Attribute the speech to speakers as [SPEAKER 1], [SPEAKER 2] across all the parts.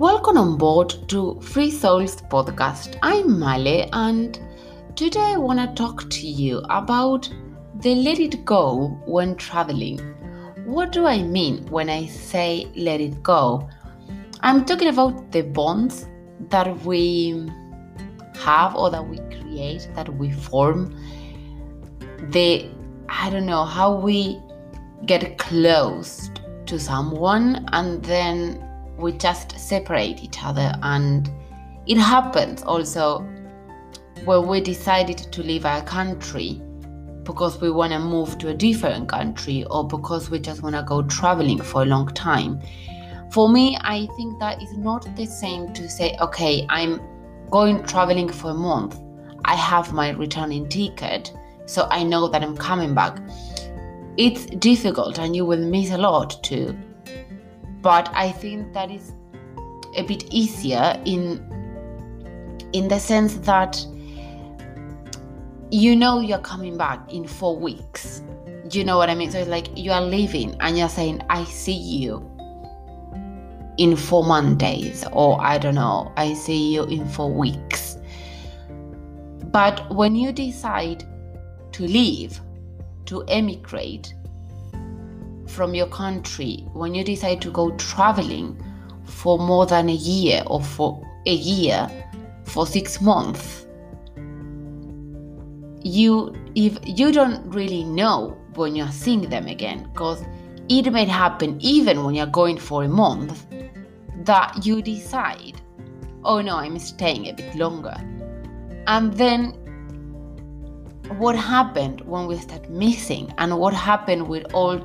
[SPEAKER 1] Welcome on board to Free Souls podcast. I'm Male, and today I want to talk to you about the let it go when traveling. What do I mean when I say let it go? I'm talking about the bonds that we have or that we create, that we form, the I don't know how we get close to someone and then we just separate each other and it happens also when we decided to leave our country because we want to move to a different country or because we just want to go traveling for a long time. For me i think that is not the same to say okay i'm going traveling for a month. I have my returning ticket so i know that i'm coming back. It's difficult and you will miss a lot too but I think that is a bit easier in in the sense that you know you're coming back in four weeks. You know what I mean? So it's like you are leaving and you're saying, I see you in four Mondays, or I don't know, I see you in four weeks. But when you decide to leave, to emigrate, from your country when you decide to go traveling for more than a year or for a year for 6 months you if you don't really know when you're seeing them again because it may happen even when you're going for a month that you decide oh no i'm staying a bit longer. And then what happened when we start missing and what happened with all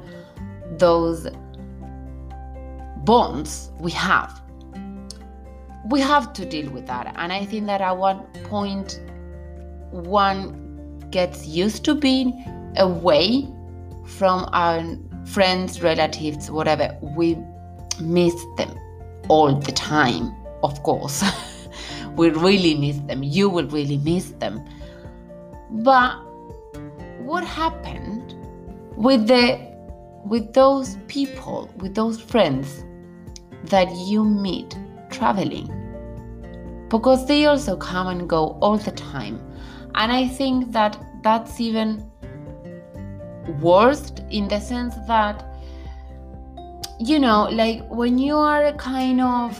[SPEAKER 1] those bonds we have. We have to deal with that. And I think that at one point, one gets used to being away from our friends, relatives, whatever. We miss them all the time, of course. we really miss them. You will really miss them. But what happened with the with those people, with those friends that you meet traveling. Because they also come and go all the time. And I think that that's even worst in the sense that, you know, like when you are kind of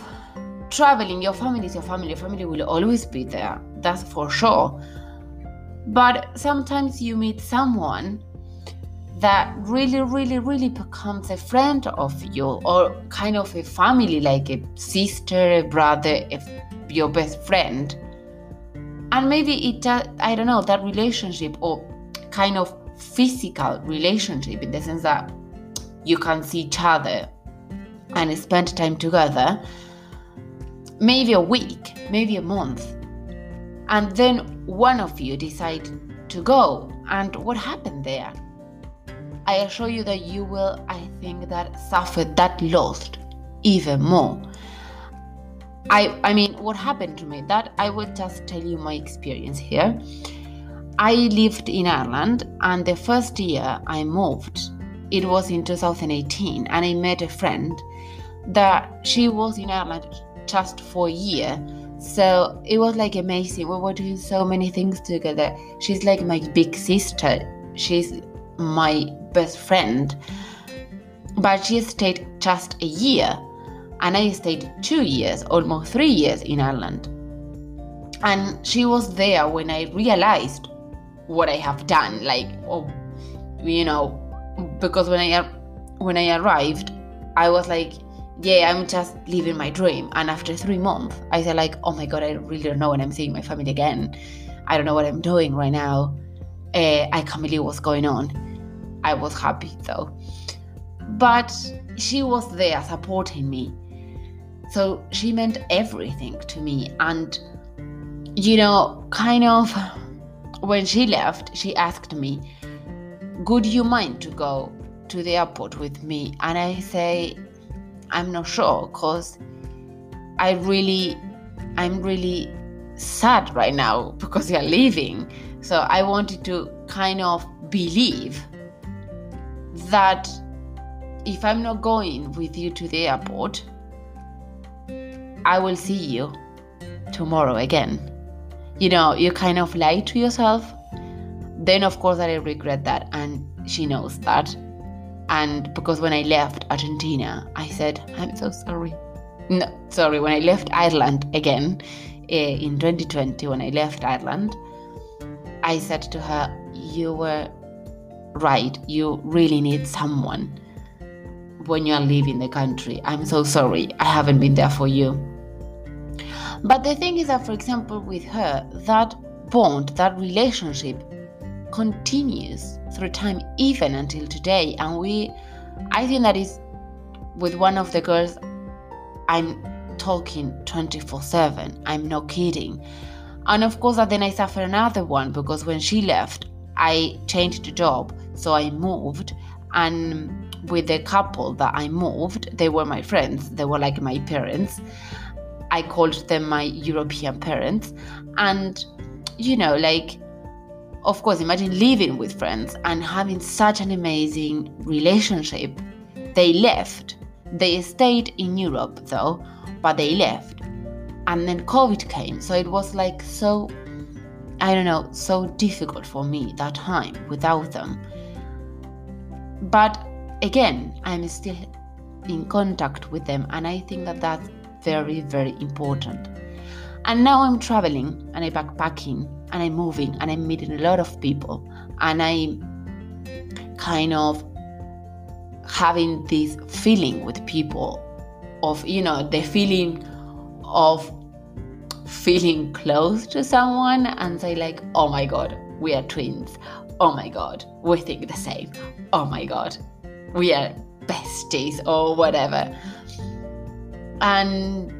[SPEAKER 1] traveling, your family is your family, your family will always be there. That's for sure. But sometimes you meet someone that really, really, really becomes a friend of you or kind of a family, like a sister, a brother, your best friend. And maybe it just, I don't know, that relationship or kind of physical relationship in the sense that you can see each other and spend time together, maybe a week, maybe a month. And then one of you decide to go. And what happened there? I assure you that you will, I think, that suffer that loss even more. I, I mean, what happened to me? That I will just tell you my experience here. I lived in Ireland, and the first year I moved, it was in 2018, and I met a friend that she was in Ireland just for a year. So it was like amazing. We were doing so many things together. She's like my big sister. She's my best friend, but she stayed just a year, and I stayed two years, almost three years in Ireland. And she was there when I realized what I have done, like, oh, you know, because when I when I arrived, I was like, yeah, I'm just living my dream. And after three months, I said like, oh my god, I really don't know when I'm seeing my family again. I don't know what I'm doing right now. Uh, I can't believe what's going on. I was happy though. But she was there supporting me. So she meant everything to me. And, you know, kind of when she left, she asked me, Would you mind to go to the airport with me? And I say, I'm not sure because I really, I'm really sad right now because you're leaving. So I wanted to kind of believe that if I'm not going with you to the airport, I will see you tomorrow again. You know, you kind of lie to yourself. Then, of course, I regret that, and she knows that. And because when I left Argentina, I said, I'm so sorry. No, sorry, when I left Ireland again uh, in 2020, when I left Ireland, I said to her, You were right. You really need someone when you are leaving the country. I'm so sorry. I haven't been there for you. But the thing is that, for example, with her, that bond, that relationship continues through time, even until today. And we, I think that is with one of the girls, I'm talking 24 7. I'm not kidding. And of course, then I suffered another one because when she left, I changed the job. So I moved. And with the couple that I moved, they were my friends, they were like my parents. I called them my European parents. And, you know, like, of course, imagine living with friends and having such an amazing relationship. They left. They stayed in Europe though, but they left. And then COVID came. So it was like so, I don't know, so difficult for me that time without them. But again, I'm still in contact with them, and I think that that's very, very important. And now I'm traveling and I'm backpacking and I'm moving and I'm meeting a lot of people and I'm kind of having this feeling with people of, you know, the feeling of feeling close to someone and say, like, oh my God, we are twins. Oh my God, we think the same. Oh my God, we are besties or whatever. And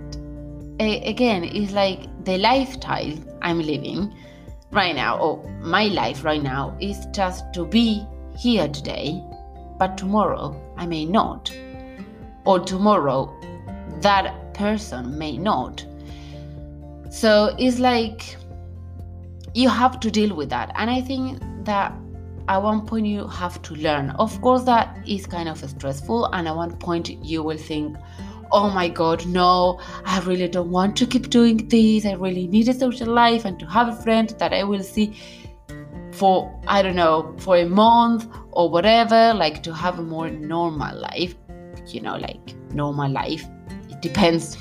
[SPEAKER 1] again, it's like the lifestyle I'm living right now, or my life right now, is just to be here today, but tomorrow I may not. Or tomorrow that person may not. So it's like you have to deal with that. And I think that at one point you have to learn. Of course, that is kind of stressful, and at one point you will think, oh my god, no, I really don't want to keep doing this. I really need a social life and to have a friend that I will see for, I don't know, for a month or whatever, like to have a more normal life, you know, like normal life. It depends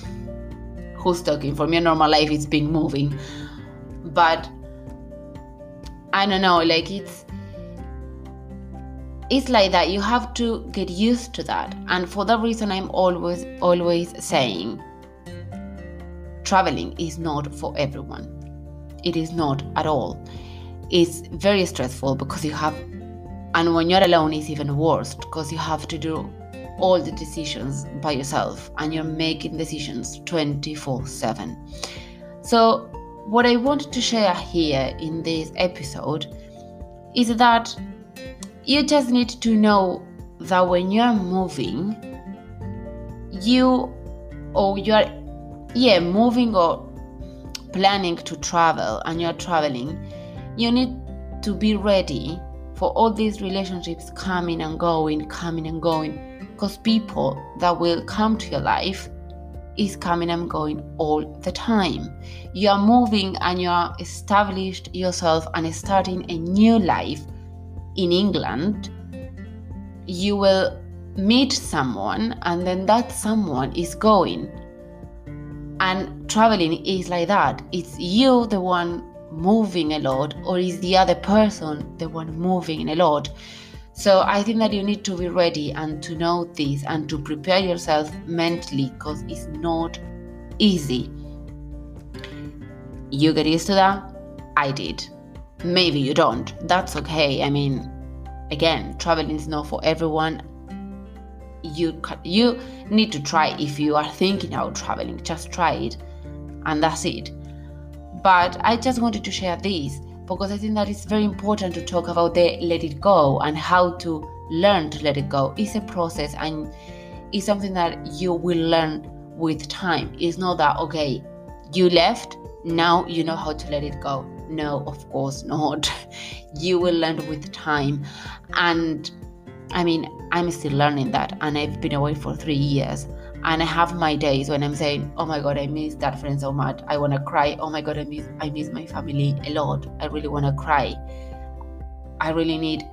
[SPEAKER 1] who's talking. For me, normal life is being moving. But I don't know, like it's it's like that you have to get used to that and for that reason i'm always always saying traveling is not for everyone it is not at all it's very stressful because you have and when you're alone it's even worse because you have to do all the decisions by yourself and you're making decisions 24 7 so what i wanted to share here in this episode is that you just need to know that when you're moving, you or you're yeah moving or planning to travel and you're traveling, you need to be ready for all these relationships coming and going, coming and going, because people that will come to your life is coming and going all the time. You are moving and you are established yourself and starting a new life in England, you will meet someone and then that someone is going. And traveling is like that. It's you the one moving a lot, or is the other person the one moving a lot? So I think that you need to be ready and to know this and to prepare yourself mentally because it's not easy. You get used to that? I did. Maybe you don't. That's okay. I mean, again, traveling is not for everyone. You you need to try if you are thinking about traveling. Just try it, and that's it. But I just wanted to share this because I think that it's very important to talk about the let it go and how to learn to let it go. It's a process and it's something that you will learn with time. It's not that okay, you left, now you know how to let it go. No, of course not. you will learn with time. And I mean, I'm still learning that, and I've been away for three years. And I have my days when I'm saying, "Oh my God, I miss that friend so much. I want to cry. Oh my God, I miss I miss my family a lot. I really want to cry. I really need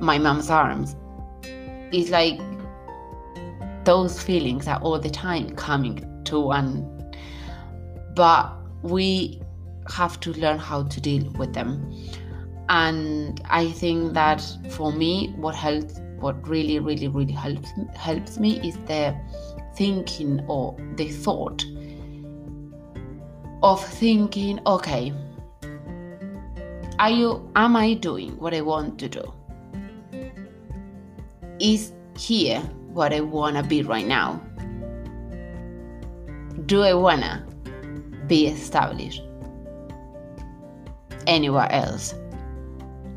[SPEAKER 1] my mom's arms." It's like those feelings are all the time coming to one, but we have to learn how to deal with them. And I think that for me, what helps, what really, really, really helps helps me is the thinking or the thought of thinking, okay, are you am I doing what I want to do? Is here what I wanna be right now? Do I wanna be established anywhere else?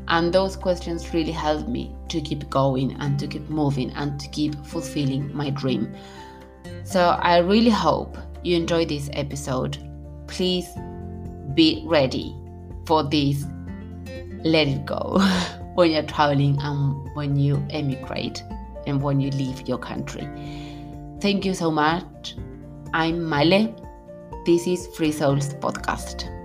[SPEAKER 1] And those questions really helped me to keep going and to keep moving and to keep fulfilling my dream. So I really hope you enjoy this episode. Please be ready for this. Let it go when you're traveling and when you emigrate and when you leave your country. Thank you so much. I'm Male. This is Free Souls Podcast.